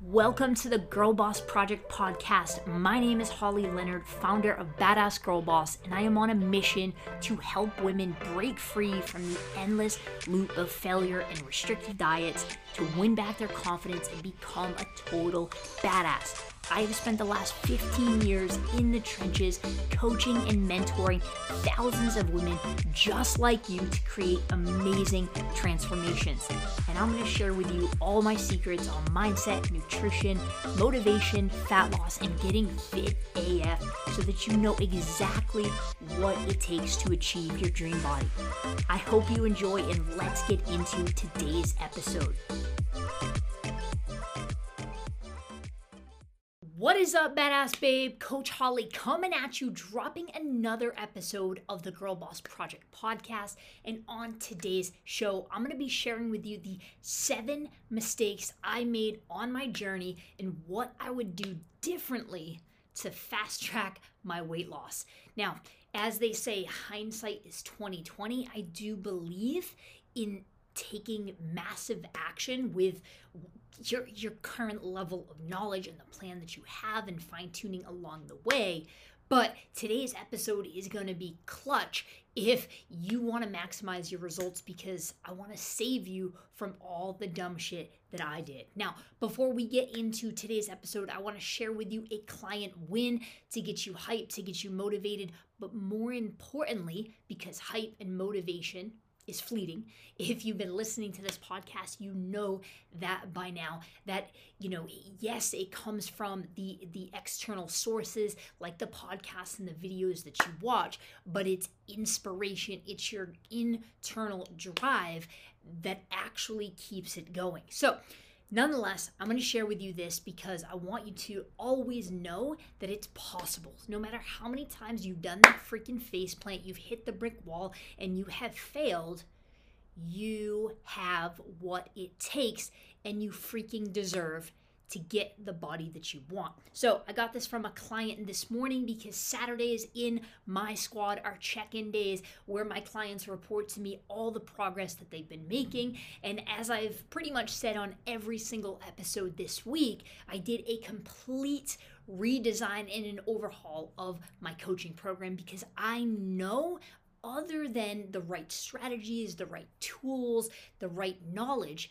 Welcome to the Girl Boss Project podcast. My name is Holly Leonard, founder of Badass Girl Boss, and I am on a mission to help women break free from the endless loop of failure and restrictive diets to win back their confidence and become a total badass. I have spent the last 15 years in the trenches coaching and mentoring thousands of women just like you to create amazing transformations. And I'm going to share with you all my secrets on mindset, nutrition, motivation, fat loss, and getting fit AF so that you know exactly what it takes to achieve your dream body. I hope you enjoy, and let's get into today's episode. What is up, badass babe? Coach Holly coming at you, dropping another episode of the Girl Boss Project podcast. And on today's show, I'm going to be sharing with you the seven mistakes I made on my journey and what I would do differently to fast track my weight loss. Now, as they say, hindsight is 2020. I do believe in taking massive action with your your current level of knowledge and the plan that you have and fine tuning along the way. But today's episode is going to be clutch if you want to maximize your results because I want to save you from all the dumb shit that I did. Now, before we get into today's episode, I want to share with you a client win to get you hyped, to get you motivated, but more importantly, because hype and motivation is fleeting. If you've been listening to this podcast, you know that by now that you know yes, it comes from the the external sources like the podcasts and the videos that you watch, but it's inspiration, it's your internal drive that actually keeps it going. So, Nonetheless, I'm going to share with you this because I want you to always know that it's possible. No matter how many times you've done that freaking face plant, you've hit the brick wall, and you have failed, you have what it takes and you freaking deserve to get the body that you want. So I got this from a client this morning because Saturdays in my squad are check-in days where my clients report to me all the progress that they've been making. And as I've pretty much said on every single episode this week, I did a complete redesign and an overhaul of my coaching program because I know other than the right strategies, the right tools, the right knowledge,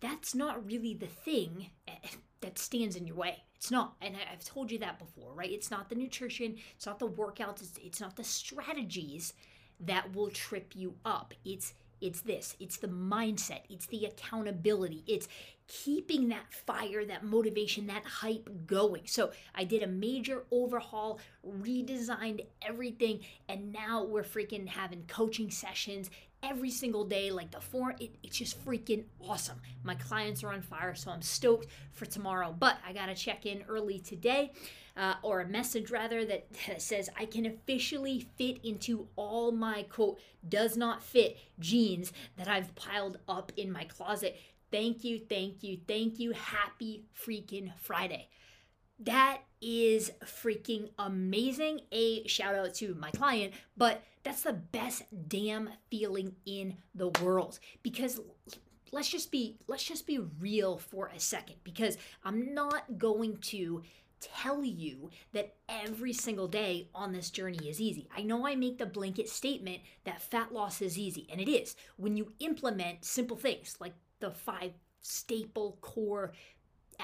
that's not really the thing that stands in your way. It's not. And I've told you that before, right? It's not the nutrition, it's not the workouts, it's, it's not the strategies that will trip you up. It's it's this. It's the mindset. It's the accountability. It's keeping that fire, that motivation, that hype going. So I did a major overhaul, redesigned everything, and now we're freaking having coaching sessions every single day like the four it, it's just freaking awesome. My clients are on fire so i'm stoked for tomorrow. But i gotta check in early today uh, or a message rather that says i can officially fit into all my quote does not fit jeans that i've piled up in my closet. Thank you thank you thank you. Happy freaking friday that is freaking amazing. A shout out to my client, but that's the best damn feeling in the world because let's just be let's just be real for a second because I'm not going to tell you that every single day on this journey is easy. I know I make the blanket statement that fat loss is easy, and it is when you implement simple things like the five staple core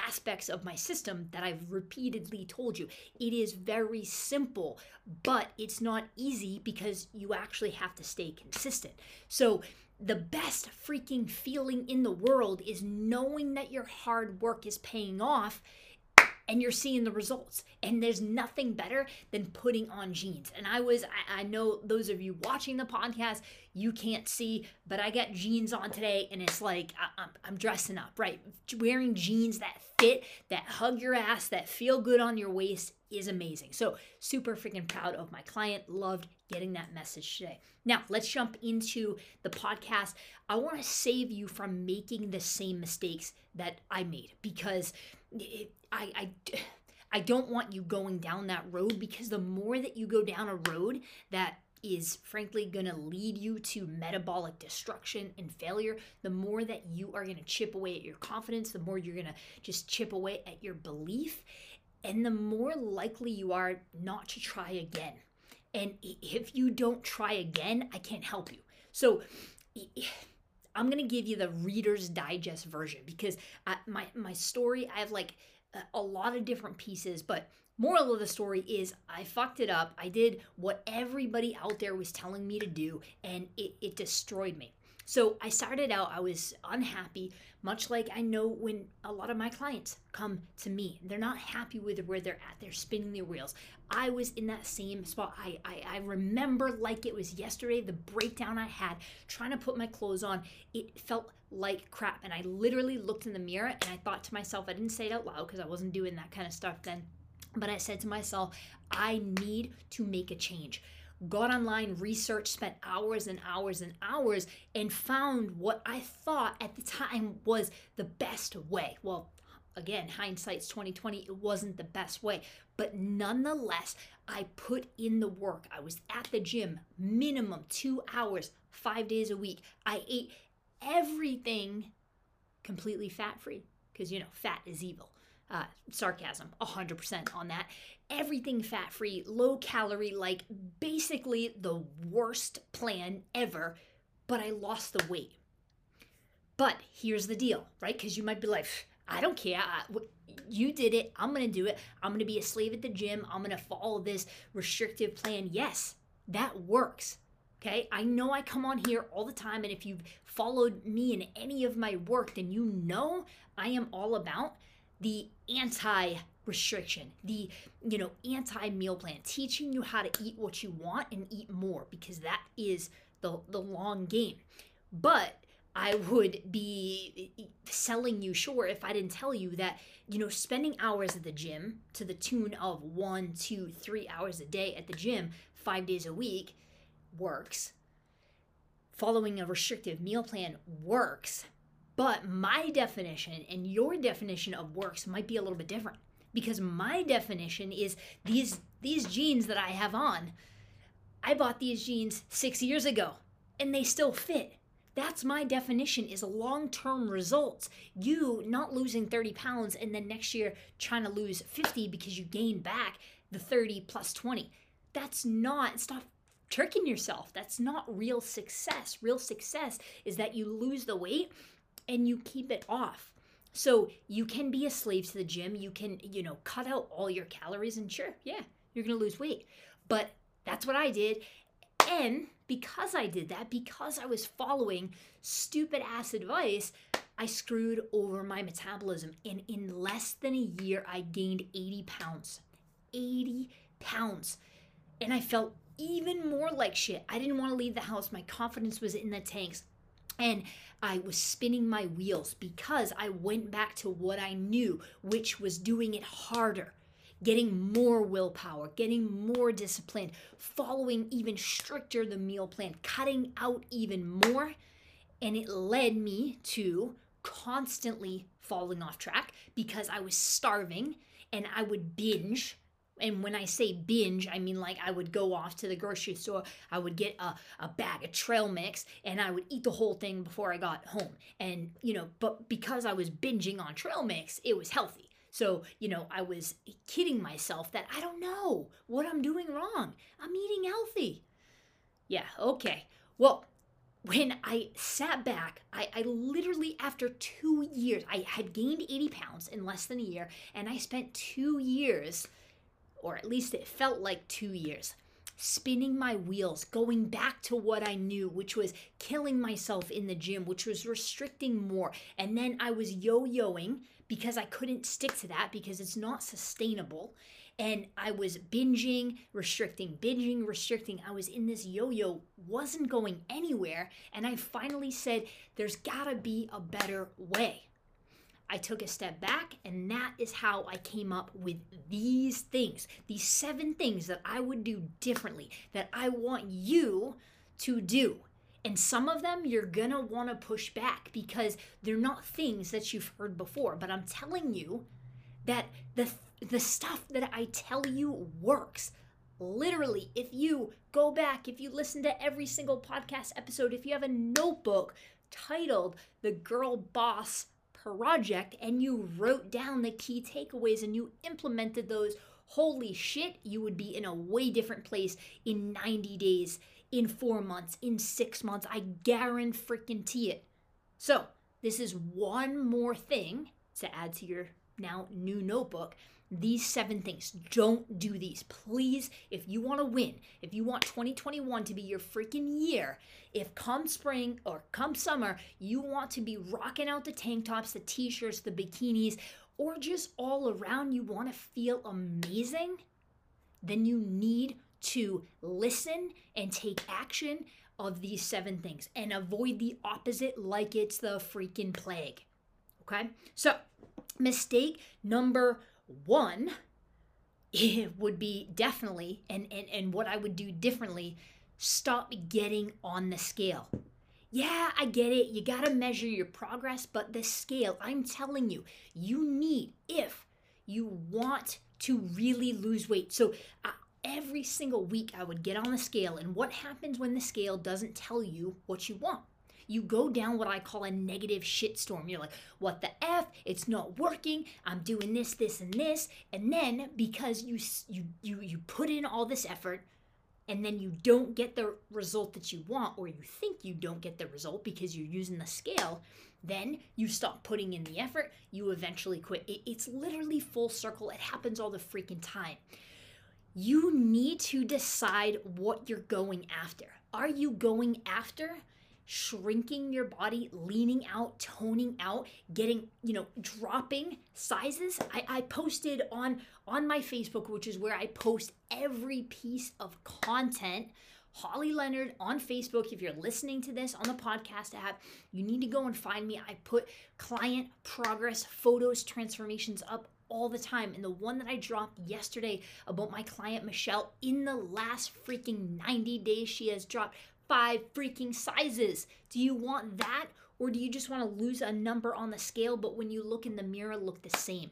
aspects of my system that I've repeatedly told you. It is very simple, but it's not easy because you actually have to stay consistent. So, the best freaking feeling in the world is knowing that your hard work is paying off and you're seeing the results. And there's nothing better than putting on jeans. And I was, I, I, know those of you watching the podcast, you can't see, but I got jeans on today and it's like I, I'm, I'm dressing up, right? Wearing jeans that fit, that hug your ass, that feel good on your waist is amazing. So, super freaking proud of my client. Loved getting that message today. Now, let's jump into the podcast. I want to save you from making the same mistakes that I made because it, I, I I don't want you going down that road because the more that you go down a road that is frankly going to lead you to metabolic destruction and failure, the more that you are going to chip away at your confidence, the more you're going to just chip away at your belief, and the more likely you are not to try again. And if you don't try again, I can't help you. So I'm to give you the Reader's Digest version because I, my, my story, I have like a lot of different pieces, but moral of the story is I fucked it up. I did what everybody out there was telling me to do, and it, it destroyed me. So I started out, I was unhappy, much like I know when a lot of my clients come to me. They're not happy with where they're at, they're spinning their wheels. I was in that same spot. I, I, I remember like it was yesterday, the breakdown I had trying to put my clothes on. It felt like crap. And I literally looked in the mirror and I thought to myself, I didn't say it out loud because I wasn't doing that kind of stuff then. But I said to myself, I need to make a change. Got online, researched, spent hours and hours and hours, and found what I thought at the time was the best way. Well, again, hindsight's 2020, it wasn't the best way. But nonetheless, I put in the work. I was at the gym minimum two hours, five days a week. I ate everything completely fat free because, you know, fat is evil. Uh, sarcasm, 100% on that. Everything fat free, low calorie, like basically the worst plan ever, but I lost the weight. But here's the deal, right? Because you might be like, I don't care. I, you did it. I'm going to do it. I'm going to be a slave at the gym. I'm going to follow this restrictive plan. Yes, that works. Okay. I know I come on here all the time. And if you've followed me in any of my work, then you know I am all about the anti restriction, the you know anti meal plan, teaching you how to eat what you want and eat more because that is the the long game. But I would be selling you short if I didn't tell you that, you know, spending hours at the gym to the tune of one, two, three hours a day at the gym, five days a week, works. Following a restrictive meal plan works. But my definition and your definition of works might be a little bit different because my definition is these these jeans that I have on. I bought these jeans 6 years ago and they still fit. That's my definition is long-term results. You not losing 30 pounds and then next year trying to lose 50 because you gained back the 30 plus 20. That's not stop tricking yourself. That's not real success. Real success is that you lose the weight and you keep it off. So you can be a slave to the gym. You can, you know, cut out all your calories and sure, yeah, you're going to lose weight. But that's what I did. And because I did that, because I was following stupid ass advice, I screwed over my metabolism. And in less than a year, I gained 80 pounds. 80 pounds. And I felt even more like shit. I didn't want to leave the house. My confidence was in the tanks. And I was spinning my wheels because I went back to what I knew, which was doing it harder, getting more willpower, getting more discipline, following even stricter the meal plan, cutting out even more. And it led me to constantly falling off track because I was starving and I would binge and when I say binge, I mean like I would go off to the grocery store, I would get a, a bag of trail mix, and I would eat the whole thing before I got home. And, you know, but because I was binging on trail mix, it was healthy. So, you know, I was kidding myself that I don't know what I'm doing wrong. I'm eating healthy. Yeah, okay. Well, when I sat back, I, I, literally, after two years, I had gained 80 pounds in less than a year, and I spent two years or at least it felt like two years, spinning my wheels, going back to what I knew, which was killing myself in the gym, which was restricting more. And then I was yo yoing because I couldn't stick to that because it's not sustainable. And I was binging, restricting, binging, restricting. I was in this yo yo, wasn't going anywhere. And I finally said, there's gotta be a better way. I took a step back, and that is how I came up with these things, these seven things that I would do differently, that I want you to do. And some of them you're gonna wanna push back because they're not things that you've heard before. But I'm telling you that the, the stuff that I tell you works. literally, if you go back, if you listen to every single podcast episode, if you have a notebook titled The Girl Boss Project and you wrote down the key takeaways and you implemented those, holy shit, you would be in a way different place in 90 days, in four months, in six months. I guarantee it. So, this is one more thing to add to your now new notebook these seven things. Don't do these. Please, if you want to win, if you want 2021 to be your freaking year, if come spring or come summer, you want to be rocking out the tank tops, the t shirts, the bikinis, or just all around, you want to feel amazing, then you need to listen and take action of these seven things and avoid the opposite like it's the freaking plague. Okay? So, mistake number one, it would be definitely, and, and, and what I would do differently, stop getting on the scale. Yeah, I get it. You got to measure your progress, but the scale, I'm telling you, you need, if you want to really lose weight. So, uh, every single week, I would get on the scale. And what happens when the scale doesn't tell you what you want? You go down what I call a negative shitstorm. You're like, what the F? It's not working. I'm doing this, this, and this. And then because you you you you put in all this effort and then you don't get the result that you want, or you think you don't get the result because you're using the scale, then you stop putting in the effort, you eventually quit. It, it's literally full circle. It happens all the freaking time. You need to decide what you're going after. Are you going after shrinking your body, leaning out, toning out, getting, you know, dropping sizes. I, I posted on on my Facebook, which is where I post every piece of content. Holly Leonard on Facebook. If you're listening to this on the podcast app, you need to go and find me. I put client progress photos, transformations up all the time. And the one that I dropped yesterday about my client Michelle, in the last freaking 90 days, she has dropped five freaking sizes. Do you want that? Or do you just want to lose a number on the scale, but when you look in the mirror, look the same?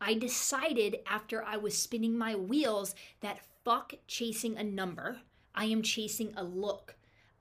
I decided after I was spinning my wheels that fuck chasing a number, I am chasing a look.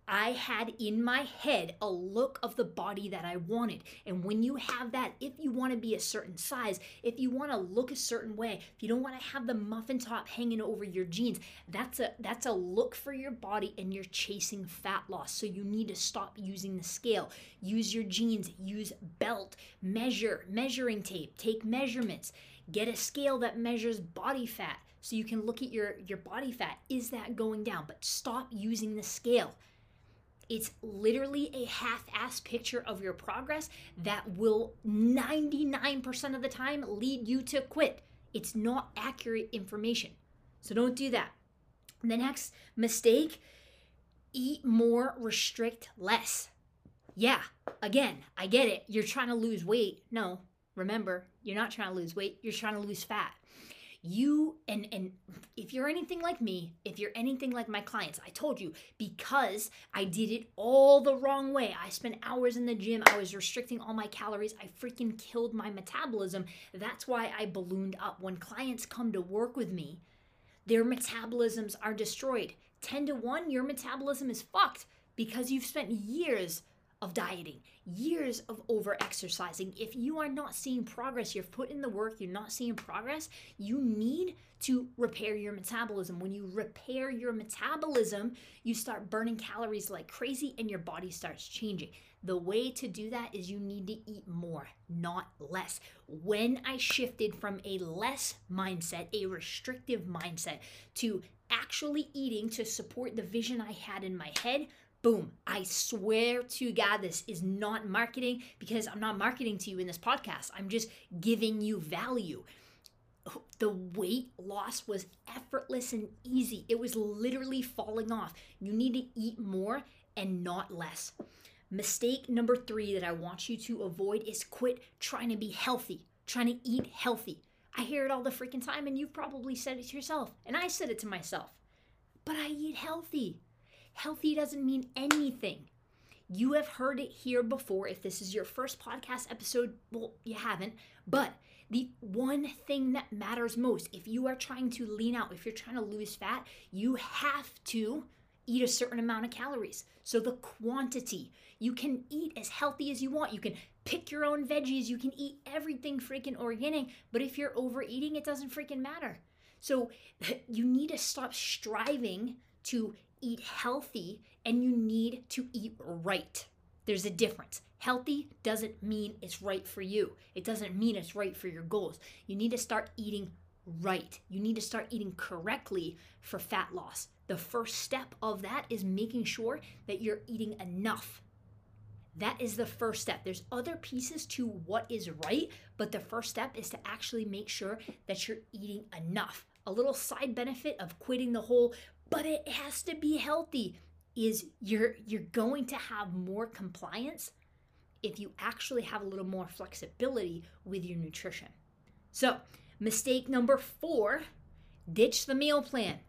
I had in my head a look of the body that I wanted. And when you have that, if you want to be a certain size, if you want to look a certain way, if you don't want to have the muffin top hanging over your jeans, that's a that's a look for your body and you're chasing fat loss. So you need to stop using the scale. Use your jeans, use belt, measure, measuring tape, take measurements, get a scale that measures body fat so you can look at your your body fat. Is that going down? But stop using the scale it's literally a half ass picture of your progress that will 99% of the time lead you to quit. It's not accurate information. So don't do that. The next mistake eat more, restrict less. Yeah, again, I get it. You're trying to lose weight. No, remember, you're not trying to lose weight, you're trying to lose fat you and and if you're anything like me if you're anything like my clients i told you because i did it all the wrong way. I spent hours in the gym. I was restricting all my calories. I freaking killed my metabolism. That's why i ballooned up. When clients come to work with me their metabolisms are destroyed. 10 to 1 your metabolism is fucked because you've spent years of dieting, years of over exercising. If you are not seeing progress, you've put in the work, you're not seeing progress, you need to repair your metabolism. When you repair your metabolism, you start burning calories like crazy and your body starts changing. The way to do that is you need to eat more, not less. When I shifted from a less mindset, a restrictive mindset, to actually eating to support the vision I had in my head, Boom. I swear to God, this is not marketing because I'm not marketing to you in this podcast. I'm just giving you value. The weight loss was effortless and easy. It was literally falling off. You need to eat more and not less. Mistake number three that I want you to avoid is quit trying to be healthy, trying to eat healthy. I hear it all the freaking time, and you've probably said it to yourself, and I said it to myself. But I eat healthy. Healthy doesn't mean anything. You have heard it here before. If this is your first podcast episode, well, you haven't, but the one thing that matters most. If you are trying to lean out, if you're trying to lose fat, you have to eat a certain amount of calories. So the quantity, you can eat as healthy as you want. You can pick your own veggies, you can eat everything freaking organic, but if you're overeating, it doesn't freaking matter. So you need to stop striving to eat healthy and you need to eat right. There's a difference. Healthy doesn't mean it's right for you. It doesn't mean it's right for your goals. You need to start eating right. You need to start eating correctly for fat loss. The first step of that is making sure that you're eating enough. That is the first step. There's other pieces to what is right, but the first step is to actually make sure that you're eating enough. A little side benefit of quitting the whole, but it has to be healthy is you're you're going to have more compliance if you actually have a little more flexibility with your nutrition. So, mistake number 4, ditch the meal plan.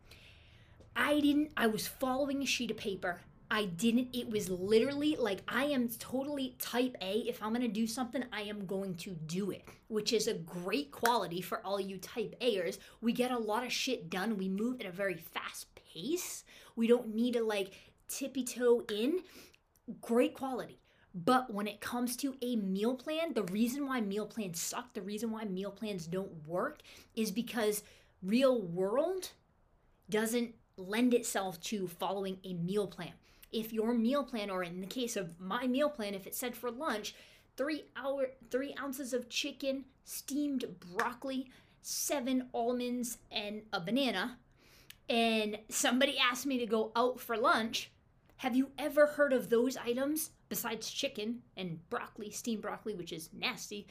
I didn't, I was following a sheet of paper. I didn't, it was literally like I am totally type A. If I'm gonna do something, I am going to do it, which is a great quality for all you type A'ers. We get a lot of shit done. We move at a very fast pace. We don't need to like tippy toe in. Great quality. But when it comes to a meal plan, the reason why meal plans suck, the reason why meal plans don't work is because real world doesn't lend itself to following a meal plan. If your meal plan, or in the case of my meal plan, if it said for lunch, three hour three ounces of chicken, steamed broccoli, seven almonds, and a banana, and somebody asked me to go out for lunch, have you ever heard of those items besides chicken and broccoli, steamed broccoli, which is nasty?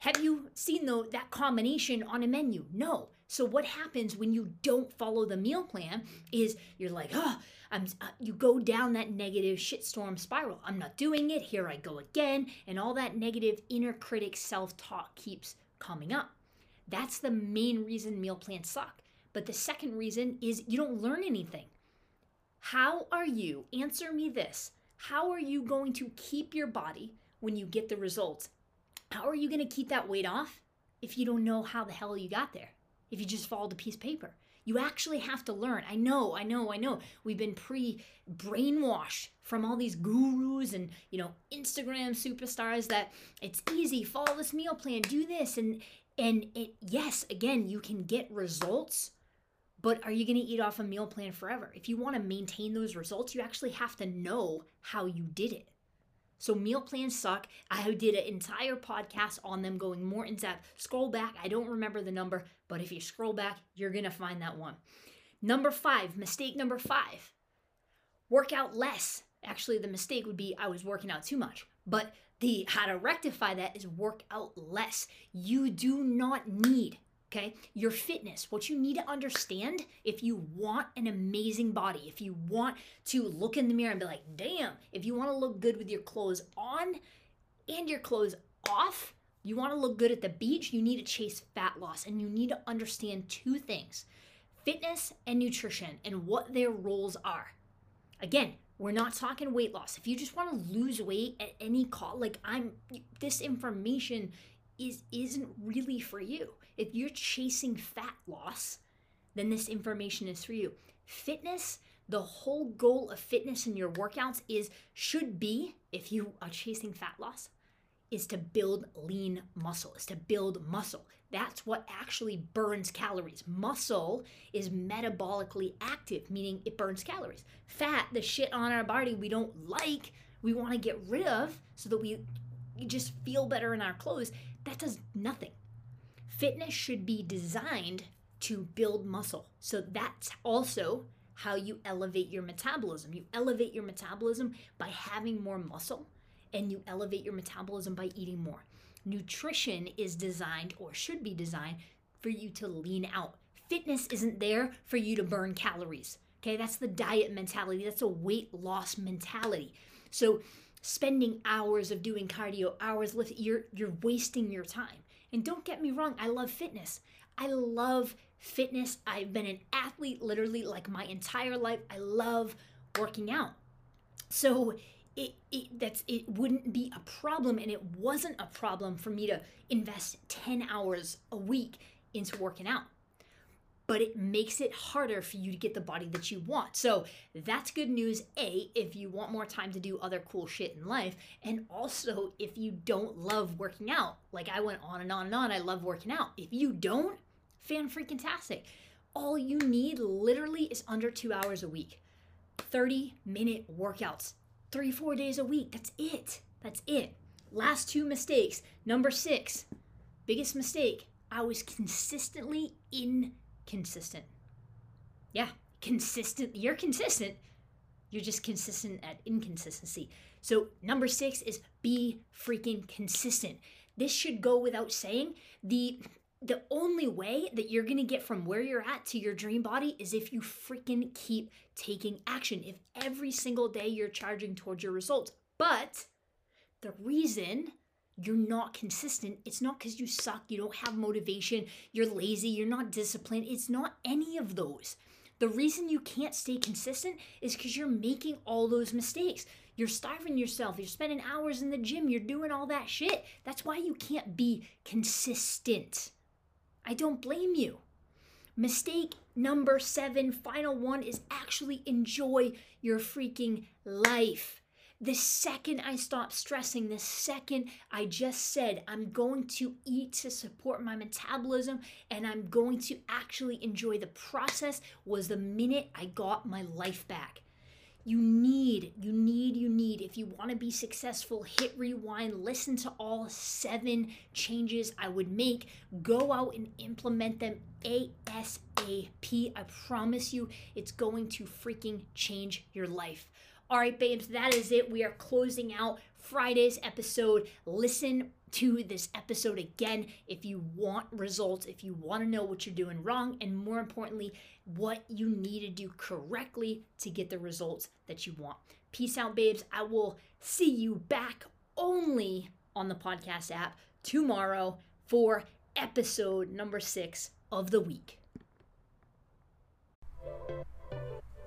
Have you seen though that combination on a menu? No. So what happens when you don't follow the meal plan is you're like, oh, I'm. Uh, you go down that negative shitstorm spiral. I'm not doing it. Here I go again, and all that negative inner critic self-talk keeps coming up. That's the main reason meal plans suck. But the second reason is you don't learn anything. How are you? Answer me this. How are you going to keep your body when you get the results how are you going to keep that weight off if you don't know how the hell you got there? If you just followed a piece of paper? You actually have to learn. I know, I know, I know. We've been pre brainwashed from all these gurus and, you know, Instagram superstars that it's easy, follow this meal plan, do this and and it yes, again, you can get results, but are you going to eat off a meal plan forever? If you want to maintain those results, you actually have to know how you did it. So meal plans suck. I did an entire podcast on them going more in depth. Scroll back. I don't remember the number, but if you scroll back, you're going to find that one. Number five, mistake number five work out less. Actually, the mistake would be I was working out too much. But the how to rectify that is work out less. You do not need okay? Your fitness, what you need to understand if you want an amazing body, if you want to look in the mirror and be like, damn, if you want to look good with your clothes on and your clothes off, you want to look good at the beach, you need to chase fat loss and you need to understand two things fitness and nutrition and what their roles are. Again, we're not talking weight loss. If you just want to lose weight at any cost, like I'm, this information is isn't really for you. If you're chasing fat loss, then this information is for you. Fitness, the whole goal of fitness in your workouts is should be if you are chasing fat loss is to build lean muscle, is to build muscle. That's what actually burns calories. Muscle is metabolically active, meaning it burns calories. Fat, the shit on our body we don't like, we want to get rid of so that we just feel better in our clothes that does nothing. Fitness should be designed to build muscle. So that's also how you elevate your metabolism. You elevate your metabolism by having more muscle, and you elevate your metabolism by eating more. Nutrition is designed or should be designed for you to lean out. Fitness isn't there for you to burn calories. Okay, that's the diet mentality, that's a weight loss mentality. So spending hours of doing cardio, hours lifting, you're you're wasting your time. And don't get me wrong, I love fitness. I love fitness. I've been an athlete literally like my entire life. I love working out. So it, it that's it wouldn't be a problem and it wasn't a problem for me to invest 10 hours a week into working out but it makes it harder for you to get the body that you want. So that's good news, A, if you want more time to do other cool shit in life. And also, if you don't love working out, like I went on and on and on, I love working out. If you don't, fan freaking tastic. All you need literally is under two hours a week. 30 minute workouts, three, four days a week. That's it. That's it. Last two mistakes. Number six, biggest mistake. I was consistently inconsistent. Yeah, consistent. You're consistent. You're just consistent at inconsistency. So, number six is be freaking consistent. This should go without saying. The the only way that you're going to get from where you're at to your dream body is if you freaking keep taking action. If every single day you're charging towards your results. But the reason you're not consistent, it's not because you suck, you don't have motivation, you're lazy, you're not disciplined. It's not any of those. The reason you can't stay consistent is because you're making all those mistakes. You're starving yourself. You're spending hours in the gym. You're doing all that shit. That's why you can't be consistent. I don't blame you. Mistake number seven, final one, is actually enjoy your freaking life. The second I stop stressing, the second I just said I'm going to eat to support my metabolism and I'm going to actually enjoy the process, was the minute I got my life back. You need, you need, you need, if you want to be successful, hit rewind, listen to all seven changes I would make, go out and implement them ASAP. I promise you, it's going to freaking change your life. All right, babes, that is it. We are closing out Friday's episode. Listen to this episode again if you want results, if you want to know what you're doing wrong, and more importantly, what you need to do correctly to get the results that you want. Peace out, babes. I will see you back only on the podcast app tomorrow for episode number six of the week.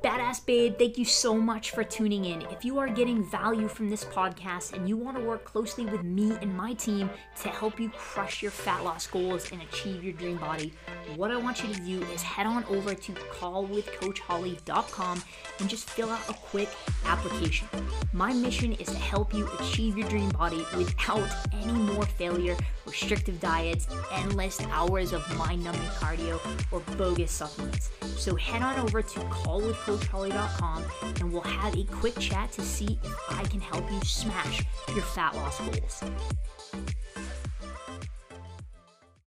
Badass Babe, thank you so much for tuning in. If you are getting value from this podcast and you want to work closely with me and my team to help you crush your fat loss goals and achieve your dream body, what I want you to do is head on over to callwithcoachholly.com and just fill out a quick application. My mission is to help you achieve your dream body without any more failure, restrictive diets, endless hours of mind numbing cardio, or bogus supplements. So head on over to callwithcoachholly.com and we'll have a quick chat to see if I can help you smash your fat loss goals.